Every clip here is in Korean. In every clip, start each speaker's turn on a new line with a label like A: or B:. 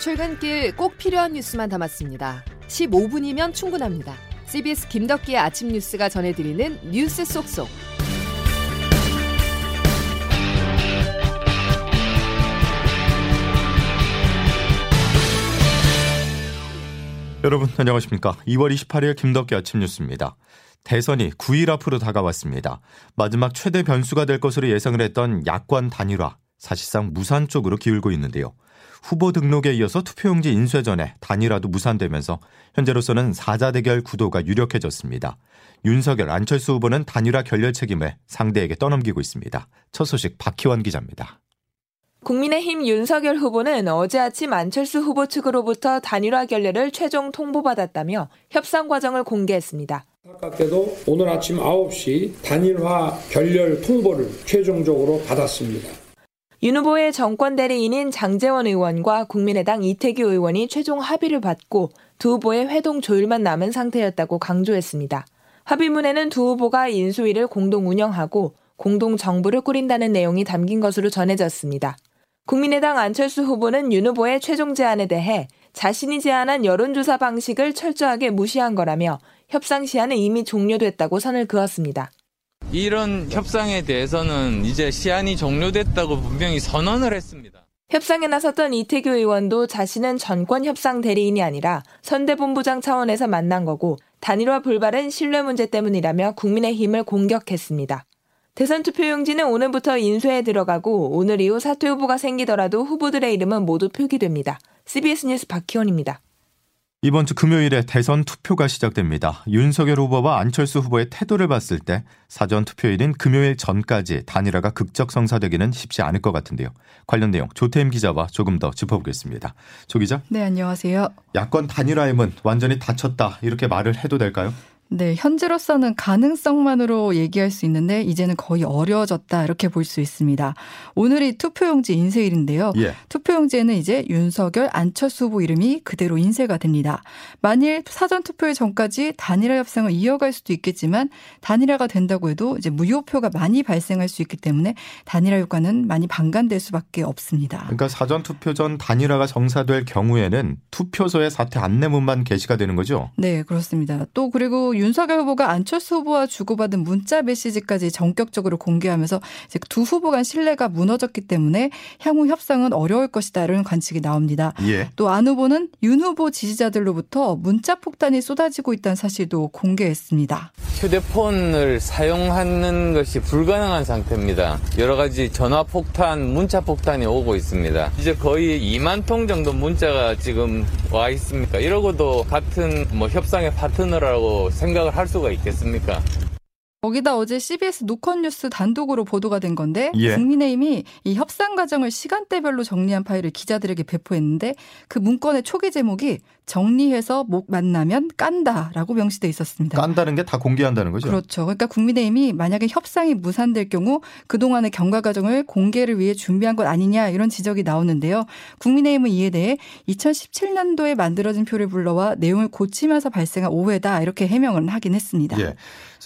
A: 출근길 꼭 필요한 뉴스만 담았습니다. 15분이면 충분합니다. CBS 김덕기의 아침 뉴스가 전해드리는 뉴스 속속.
B: 여러분 안녕하십니까? 2월 28일 김덕기 아침 뉴스입니다. 대선이 9일 앞으로 다가왔습니다. 마지막 최대 변수가 될 것으로 예상을 했던 야권 단일화 사실상 무산 쪽으로 기울고 있는데요. 후보 등록에 이어서 투표용지 인쇄 전에 단일화도 무산되면서 현재로서는 사자 대결 구도가 유력해졌습니다. 윤석열, 안철수 후보는 단일화 결렬 책임을 상대에게 떠넘기고 있습니다. 첫 소식 박희원 기자입니다.
C: 국민의힘 윤석열 후보는 어제 아침 안철수 후보 측으로부터 단일화 결렬을 최종 통보받았다며 협상 과정을 공개했습니다.
D: 안타깝게도 오늘 아침 9시 단일화 결렬 통보를 최종적으로 받았습니다.
C: 윤 후보의 정권 대리인인 장재원 의원과 국민의당 이태규 의원이 최종 합의를 받고 두 후보의 회동 조율만 남은 상태였다고 강조했습니다. 합의문에는 두 후보가 인수위를 공동 운영하고 공동 정부를 꾸린다는 내용이 담긴 것으로 전해졌습니다. 국민의당 안철수 후보는 윤 후보의 최종 제안에 대해 자신이 제안한 여론조사 방식을 철저하게 무시한 거라며 협상 시한은 이미 종료됐다고 선을 그었습니다.
E: 이런 협상에 대해서는 이제 시한이 종료됐다고 분명히 선언을 했습니다.
C: 협상에 나섰던 이태규 의원도 자신은 전권 협상 대리인이 아니라 선대본부장 차원에서 만난 거고 단일화 불발은 신뢰 문제 때문이라며 국민의힘을 공격했습니다. 대선 투표용지는 오늘부터 인쇄에 들어가고 오늘 이후 사퇴 후보가 생기더라도 후보들의 이름은 모두 표기됩니다. CBS 뉴스 박희원입니다.
B: 이번 주 금요일에 대선 투표가 시작됩니다. 윤석열 후보와 안철수 후보의 태도를 봤을 때 사전 투표일인 금요일 전까지 단일화가 극적 성사되기는 쉽지 않을 것 같은데요. 관련 내용 조태임 기자와 조금 더 짚어보겠습니다. 조 기자.
F: 네, 안녕하세요.
B: 야권 단일화의 문 완전히 닫혔다 이렇게 말을 해도 될까요?
F: 네, 현재로서는 가능성만으로 얘기할 수 있는데 이제는 거의 어려워졌다 이렇게 볼 수 있습니다. 오늘이 투표용지 인쇄일인데요. 예. 투표용지에는 이제 윤석열, 안철수 후보 이름이 그대로 인쇄가 됩니다. 만일 사전 투표일 전까지 단일화 협상을 이어갈 수도 있겠지만 단일화가 된다고 해도 이제 무효표가 많이 발생할 수 있기 때문에 단일화 효과는 많이 반감될 수밖에 없습니다.
B: 그러니까 사전 투표 전 단일화가 정사될 경우에는 투표소에 사퇴 안내문만 게시가 되는 거죠?
F: 네, 그렇습니다. 또 그리고 윤석열 후보가 안철수 후보와 주고받은 문자 메시지까지 전격적으로 공개하면서 이제 두 후보 간 신뢰가 무너졌기 때문에 향후 협상은 어려울 것이다 이런 관측이 나옵니다. 예. 또안 후보는 윤 후보 지지자들로부터 문자 폭탄이 쏟아지고 있다는 사실도 공개했습니다.
E: 휴대폰을 사용하는 것이 불가능한 상태입니다. 여러 가지 전화 폭탄, 문자 폭탄이 오고 있습니다. 이제 거의 2만 통 정도 문자가 지금 와 있습니까? 이러고도 같은 뭐 협상의 파트너라고 생각 을 할 수가 있겠습니까?
F: 거기다 어제 CBS 노컷 뉴스 단독으로 보도가 된 건데 예. 국민의힘이 이 협상 과정을 시간대별로 정리한 파일을 기자들에게 배포했는데 그 문건의 초기 제목이 정리해서 목 만나면 깐다라고 명시돼 있었습니다.
B: 깐다는 게 다 공개한다는 거죠?
F: 그렇죠. 그러니까 국민의힘이 만약에 협상이 무산될 경우 그동안의 경과 과정을 공개를 위해 준비한 것 아니냐 이런 지적이 나오는데요. 국민의힘은 이에 대해 2017년도에 만들어진 표를 불러와 내용을 고치면서 발생한 오해다 이렇게 해명을 하긴 했습니다.
B: 예.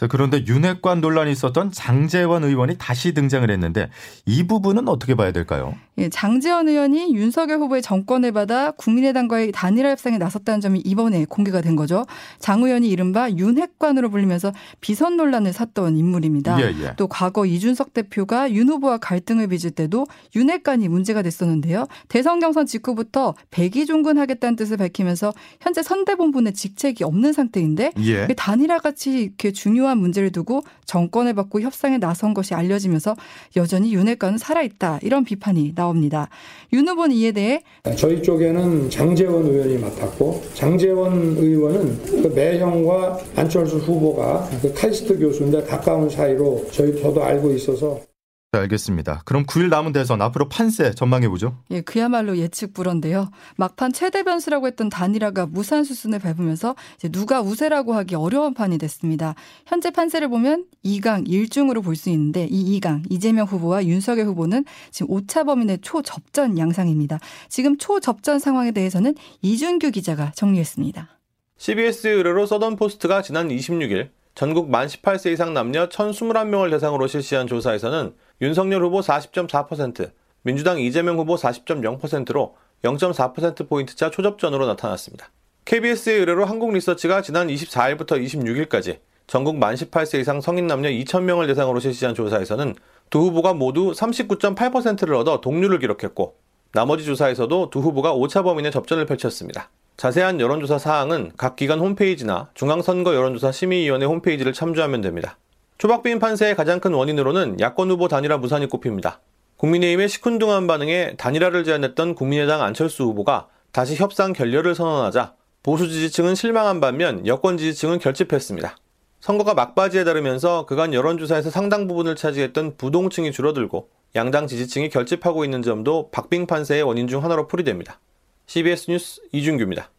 B: 그런데 윤핵관 논란이 있었던 장재원 의원이 다시 등장을 했는데 이 부분은 어떻게 봐야 될까요?
F: 예, 장재원 의원이 윤석열 후보의 정권을 받아 국민의당과의 단일화 협상에 나섰다는 점이 이번에 공개가 된 거죠. 장 의원이 이른바 윤핵관으로 불리면서 비선 논란을 샀던 인물입니다. 예, 예. 또 과거 이준석 대표가 윤 후보와 갈등을 빚을 때도 윤핵관이 문제가 됐었는데요. 대선 경선 직후부터 백의종군 하겠다는 뜻을 밝히면서 현재 선대본부 내 직책이 없는 상태인데 예. 단일화 같이 이렇게 중요 한 문제를 두고 정권을 받고 협상에 나선 것이 알려지면서 여전히 윤핵관은 살아있다 이런 비판이 나옵니다. 윤 후보는 이에 대해
D: 저희 쪽에는 장재원 의원이 맡았고 장재원 의원은 그 매형과 안철수 후보가 그 카이스트 교수인데 가까운 사이로 저희 저도 알고 있어서
B: 네, 알겠습니다. 그럼 9일 남은 대선 앞으로 판세 전망해 보죠.
F: 예, 그야말로 예측 불허인데요. 막판 최대 변수라고 했던 단일화가 무산 수순을 밟으면서 이제 누가 우세라고 하기 어려운 판이 됐습니다. 현재 판세를 보면 2강 1중으로 볼 수 있는데 이 2강 이재명 후보와 윤석열 후보는 지금 오차 범인의 초접전 양상입니다. 지금 초접전 상황에 대해서는 이준규 기자가 정리했습니다.
G: CBS 의뢰로 써던 포스트가 지난 26일 전국 만 18세 이상 남녀 1,021명을 대상으로 실시한 조사에서는 윤석열 후보 40.4%, 민주당 이재명 후보 40.0%로 0.4%포인트차 초접전으로 나타났습니다. KBS의 의뢰로 한국리서치가 지난 24일부터 26일까지 전국 만 18세 이상 성인 남녀 2,000명을 대상으로 실시한 조사에서는 두 후보가 모두 39.8%를 얻어 동률을 기록했고 나머지 조사에서도 두 후보가 오차 범위 내 접전을 펼쳤습니다. 자세한 여론조사 사항은 각 기관 홈페이지나 중앙선거 여론조사 심의위원회 홈페이지를 참조하면 됩니다. 초박비인 판세의 가장 큰 원인으로는 야권 후보 단일화 무산이 꼽힙니다. 국민의힘의 시큰둥한 반응에 단일화를 제안했던 국민의당 안철수 후보가 다시 협상 결렬을 선언하자 보수 지지층은 실망한 반면 여권 지지층은 결집했습니다. 선거가 막바지에 다르면서 그간 여론조사에서 상당 부분을 차지했던 부동층이 줄어들고 양당 지지층이 결집하고 있는 점도 박빙 판세의 원인 중 하나로 풀이됩니다. CBS 뉴스 이준규입니다.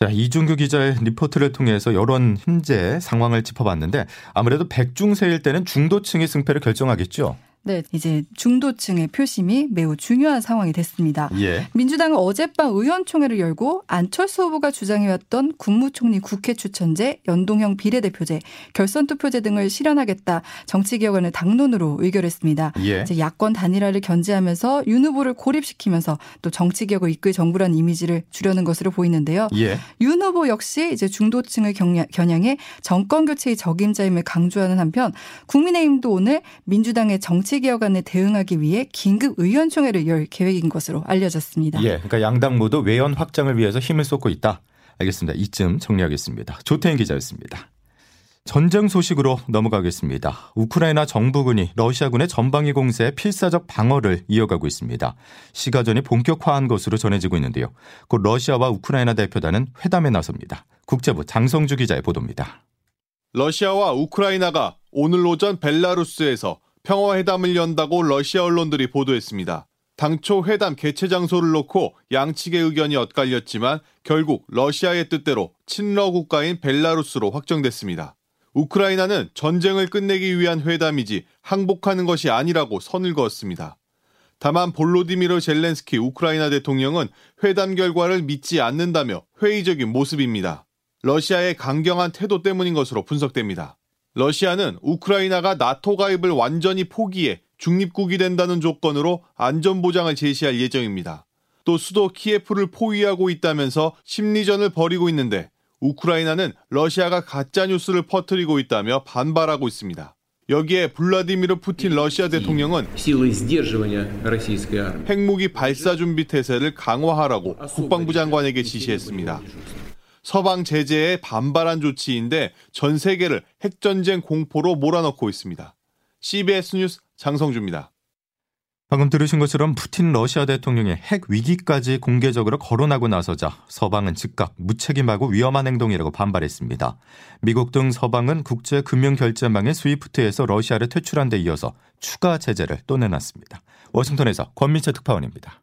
B: 자, 이준규 기자의 리포트를 통해서 여론 힘제 상황을 짚어봤는데 아무래도 백중세일 때는 중도층이 승패를 결정하겠죠.
F: 네, 이제 중도층의 표심이 매우 중요한 상황이 됐습니다. 예. 민주당은 어젯밤 의원총회를 열고 안철수 후보가 주장해왔던 국무총리 국회 추천제, 연동형 비례대표제, 결선 투표제 등을 실현하겠다 정치개혁안을 당론으로 의결했습니다. 예. 이제 야권 단일화를 견제하면서 윤 후보를 고립시키면서 또 정치개혁을 이끌 정부라는 이미지를 주려는 것으로 보이는데요. 예. 윤 후보 역시 이제 중도층을 겨냥해 정권 교체의 적임자임을 강조하는 한편 국민의힘도 오늘 민주당의 정치 정치개혁 안에 대응하기 위해 긴급 의원총회를 열 계획인 것으로 알려졌습니다.
B: 예, 그러니까 양당 모두 외연 확장을 위해서 힘을 쏟고 있다. 알겠습니다. 이쯤 정리하겠습니다. 조태인 기자였습니다. 전쟁 소식으로 넘어가겠습니다. 우크라이나 정부군이 러시아군의 전방위 공세에 필사적 방어를 이어가고 있습니다. 시가전이 본격화한 것으로 전해지고 있는데요. 곧 러시아와 우크라이나 대표단은 회담에 나섭니다. 국제부 장성주 기자의 보도입니다.
H: 러시아와 우크라이나가 오늘 오전 벨라루스에서 평화회담을 연다고 러시아 언론들이 보도했습니다. 당초 회담 개최 장소를 놓고 양측의 의견이 엇갈렸지만 결국 러시아의 뜻대로 친러 국가인 벨라루스로 확정됐습니다. 우크라이나는 전쟁을 끝내기 위한 회담이지 항복하는 것이 아니라고 선을 그었습니다. 다만 볼로디미르 젤렌스키 우크라이나 대통령은 회담 결과를 믿지 않는다며 회의적인 모습입니다. 러시아의 강경한 태도 때문인 것으로 분석됩니다. 러시아는 우크라이나가 나토 가입을 완전히 포기해 중립국이 된다는 조건으로 안전보장을 제시할 예정입니다. 또 수도 키예프를 포위하고 있다면서 심리전을 벌이고 있는데 우크라이나는 러시아가 가짜 뉴스를 퍼뜨리고 있다며 반발하고 있습니다. 여기에 블라디미르 푸틴 러시아 대통령은 핵무기 발사 준비 태세를 강화하라고 국방부 장관에게 지시했습니다. 서방 제재에 반발한 조치인데 전 세계를 핵전쟁 공포로 몰아넣고 있습니다. CBS 뉴스 장성주입니다.
B: 방금 들으신 것처럼 푸틴 러시아 대통령의 핵 위기까지 공개적으로 거론하고 나서자 서방은 즉각 무책임하고 위험한 행동이라고 반발했습니다. 미국 등 서방은 국제 금융 결제망의 스위프트에서 러시아를 퇴출한 데 이어서 추가 제재를 또 내놨습니다. 워싱턴에서 권민철 특파원입니다.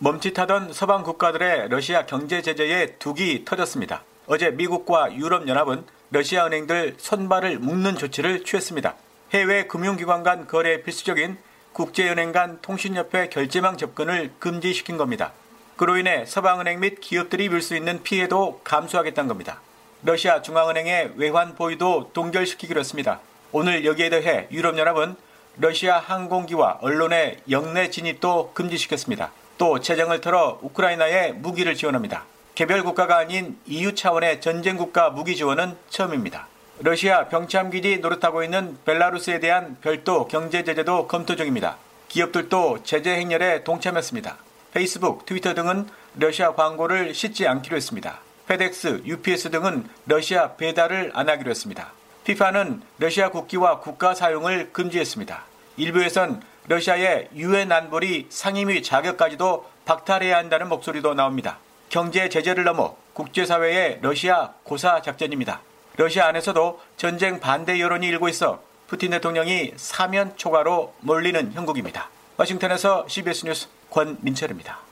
I: 멈칫하던 서방 국가들의 러시아 경제 제재에 둑이 터졌습니다. 어제 미국과 유럽연합은 러시아 은행들 손발을 묶는 조치를 취했습니다. 해외 금융기관 간 거래 필수적인 국제은행 간 통신협회 결제망 접근을 금지시킨 겁니다. 그로 인해 서방은행 및 기업들이 볼수 있는 피해도 감수하겠다는 겁니다. 러시아 중앙은행의 외환 보유도 동결시키기로 했습니다. 오늘 여기에 대해 유럽연합은 러시아 항공기와 언론의 영내 진입도 금지시켰습니다. 또 재정을 털어 우크라이나에 무기를 지원합니다. 개별 국가가 아닌 EU 차원의 전쟁 국가 무기 지원은 처음입니다. 러시아 병참기지 노릇하고 있는 벨라루스에 대한 별도 경제 제재도 검토 중입니다. 기업들도 제재 행렬에 동참했습니다. 페이스북, 트위터 등은 러시아 광고를 싣지 않기로 했습니다. 페덱스, UPS 등은 러시아 배달을 안 하기로 했습니다. 피파는 러시아 국기와 국가 사용을 금지했습니다. 일부에선 러시아의 유엔 안보리 상임위 자격까지도 박탈해야 한다는 목소리도 나옵니다. 경제 제재를 넘어 국제사회의 러시아 고사 작전입니다. 러시아 안에서도 전쟁 반대 여론이 일고 있어 푸틴 대통령이 사면 초과로 몰리는 형국입니다. 워싱턴에서 CBS 뉴스 권민철입니다.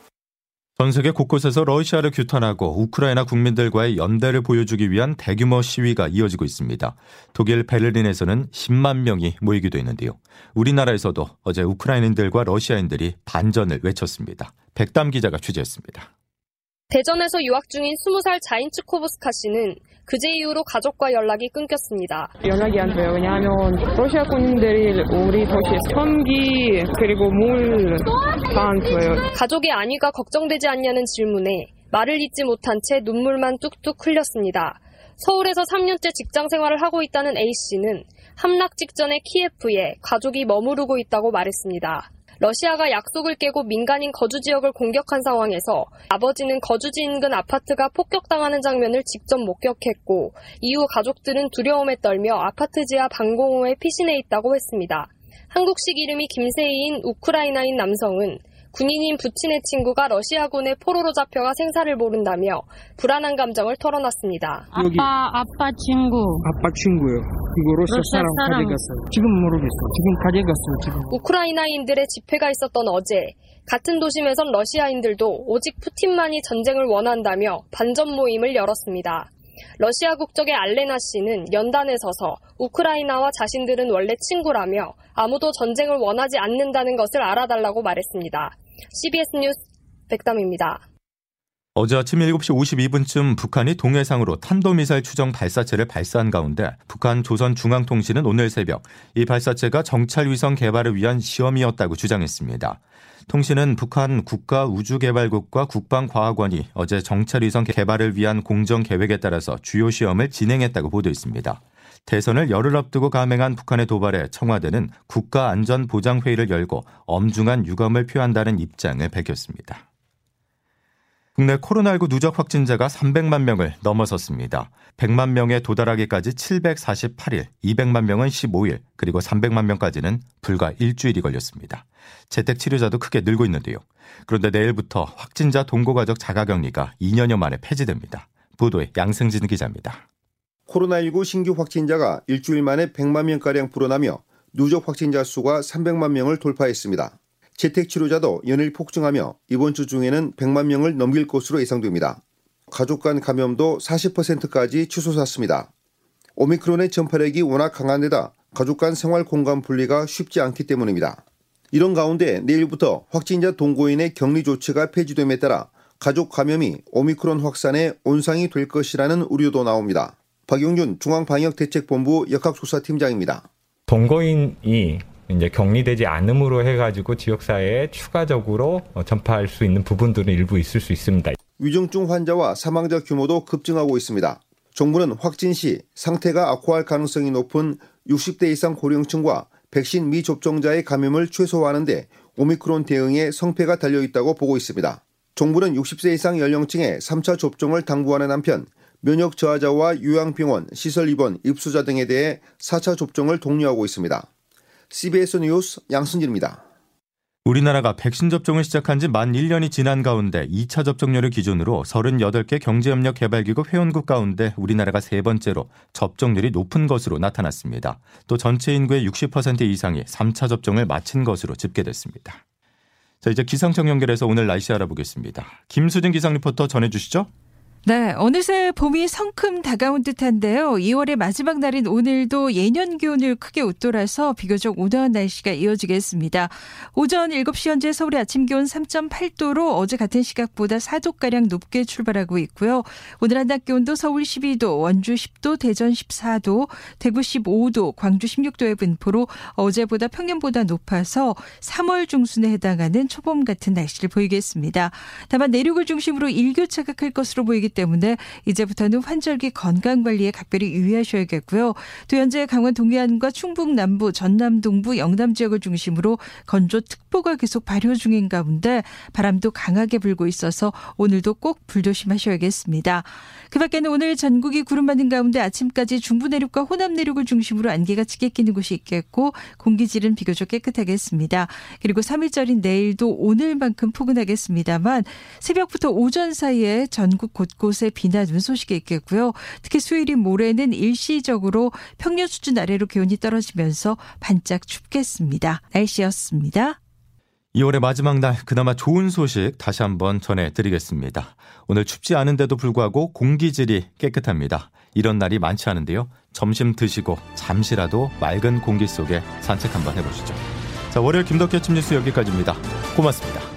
B: 전 세계 곳곳에서 러시아를 규탄하고 우크라이나 국민들과의 연대를 보여주기 위한 대규모 시위가 이어지고 있습니다. 독일 베를린에서는 10만 명이 모이기도 했는데요. 우리나라에서도 어제 우크라이나인들과 러시아인들이 반전을 외쳤습니다. 백담 기자가 취재했습니다.
J: 대전에서 유학 중인 20살 자인 츠코브스카 씨는 그제 이후로 가족과 연락이 끊겼습니다.
K: 연락이 안 돼요. 왜냐하면 러시아 군인들이 우리 도시에 전기 그리고 물다안 줘요.
J: 가족의 안위가 걱정되지 않냐는 질문에 말을 잇지 못한 채 눈물만 뚝뚝 흘렸습니다. 서울에서 3년째 직장 생활을 하고 있다는 A씨는 함락 직전에 키예프에 가족이 머무르고 있다고 말했습니다. 러시아가 약속을 깨고 민간인 거주 지역을 공격한 상황에서 아버지는 거주지 인근 아파트가 폭격당하는 장면을 직접 목격했고 이후 가족들은 두려움에 떨며 아파트 지하 방공호에 피신해 있다고 했습니다. 한국식 이름이 김세희인 우크라이나인 남성은 군인인 부친의 친구가 러시아군의 포로로 잡혀가 생사를 모른다며 불안한 감정을 털어놨습니다.
L: 아빠, 아빠 친구.
M: 아빠 친구요. 이거 러시아, 러시아 사람, 가져갔어요. 지금 모르겠어. 지금 가져갔어요. 지금.
J: 우크라이나인들의 집회가 있었던 어제 같은 도심에선 러시아인들도 오직 푸틴만이 전쟁을 원한다며 반전 모임을 열었습니다. 러시아 국적의 알레나 씨는 연단에 서서 우크라이나와 자신들은 원래 친구라며 아무도 전쟁을 원하지 않는다는 것을 알아달라고 말했습니다. CBS 뉴스 백담입니다.
B: 어제 아침 7시 52분쯤 북한이 동해상으로 탄도미사일 추정 발사체를 발사한 가운데 북한 조선중앙통신은 오늘 새벽 이 발사체가 정찰위성 개발을 위한 시험이었다고 주장했습니다. 통신은 북한 국가우주개발국과 국방과학원이 어제 정찰위성 개발을 위한 공정 계획에 따라서 주요 시험을 진행했다고 보도했습니다. 대선을 열흘 앞두고 감행한 북한의 도발에 청와대는 국가안전보장회의를 열고 엄중한 유감을 표한다는 입장을 밝혔습니다. 국내 코로나19 누적 확진자가 300만 명을 넘어섰습니다. 100만 명에 도달하기까지 748일, 200만 명은 15일, 그리고 300만 명까지는 불과 일주일이 걸렸습니다. 재택 치료자도 크게 늘고 있는데요. 그런데 내일부터 확진자 동고가족 자가격리가 2년여 만에 폐지됩니다. 보도에 양승진 기자입니다.
N: 코로나19 신규 확진자가 일주일 만에 100만 명가량 불어나며 누적 확진자 수가 300만 명을 돌파했습니다. 재택치료자도 연일 폭증하며 이번 주 중에는 100만 명을 넘길 것으로 예상됩니다. 가족 간 감염도 40%까지 치솟았습니다. 오미크론의 전파력이 워낙 강한 데다 가족 간 생활 공간 분리가 쉽지 않기 때문입니다. 이런 가운데 내일부터 확진자 동거인의 격리 조치가 폐지됨에 따라 가족 감염이 오미크론 확산의 온상이 될 것이라는 우려도 나옵니다. 박용준 중앙방역대책본부 역학조사팀장입니다.
O: 동거인이 이제 격리되지 않음으로 해가지고 지역사회에 추가적으로 전파할 수 있는 부분들은 일부 있을 수 있습니다.
N: 위중증 환자와 사망자 규모도 급증하고 있습니다. 정부는 확진 시 상태가 악화할 가능성이 높은 60대 이상 고령층과 백신 미접종자의 감염을 최소화하는데 오미크론 대응에 성패가 달려 있다고 보고 있습니다. 정부는 60세 이상 연령층에 3차 접종을 당부하는 한편 면역 저하자와 요양병원, 시설 입원, 입소자 등에 대해 4차 접종을 독려하고 있습니다. CBS 뉴스 양순진입니다.
B: 우리나라가 백신 접종을 시작한 지 만 1년이 지난 가운데 2차 접종률을 기준으로 38개 경제협력개발기구 회원국 가운데 우리나라가 세 번째로 접종률이 높은 것으로 나타났습니다. 또 전체 인구의 60% 이상이 3차 접종을 마친 것으로 집계됐습니다. 자, 이제 기상청 연결해서 오늘 날씨 알아보겠습니다. 김수진 기상 리포터 전해 주시죠.
P: 네, 어느새 봄이 성큼 다가온 듯한데요. 2월의 마지막 날인 오늘도 예년 기온을 크게 웃돌아서 비교적 온화한 날씨가 이어지겠습니다. 오전 7시 현재 서울의 아침 기온 3.8도로 어제 같은 시각보다 4도가량 높게 출발하고 있고요. 오늘 한낮 기온도 서울 12도, 원주 10도, 대전 14도, 대구 15도, 광주 16도의 분포로 어제보다 평년보다 높아서 3월 중순에 해당하는 초봄 같은 날씨를 보이겠습니다. 다만 내륙을 중심으로 일교차가 클 것으로 보이기 때문에 이제부터는 환절기 건강 관리에 각별히 유의하셔야겠고요. 또 현재 강원 동해안과 충북 남부, 전남 동부, 영남 지역을 중심으로 건조 특보가 계속 발효 중인 가운데 바람도 강하게 불고 있어서 오늘도 꼭 불조심하셔야겠습니다. 그 밖에는 오늘 전국이 구름 많은 가운데 아침까지 중부 내륙과 호남 내륙을 중심으로 안개가 짙게 끼는 곳이 있겠고 공기질은 비교적 깨끗하겠습니다. 그리고 3일절인 내일도 오늘만큼 포근하겠습니다만 새벽부터 오전 사이에 전국 곳곳에 비나 눈 소식이 있겠고요. 특히 수요일인 모레는 일시적으로 평년 수준 아래로 기온이 떨어지면서 반짝 춥겠습니다. 날씨였습니다.
B: 2월의 마지막 날 그나마 좋은 소식 다시 한번 전해드리겠습니다. 오늘 춥지 않은데도 불구하고 공기질이 깨끗합니다. 이런 날이 많지 않은데요. 점심 드시고 잠시라도 맑은 공기 속에 산책 한번 해보시죠. 자, 월요일 김덕현 침 뉴스 여기까지입니다. 고맙습니다.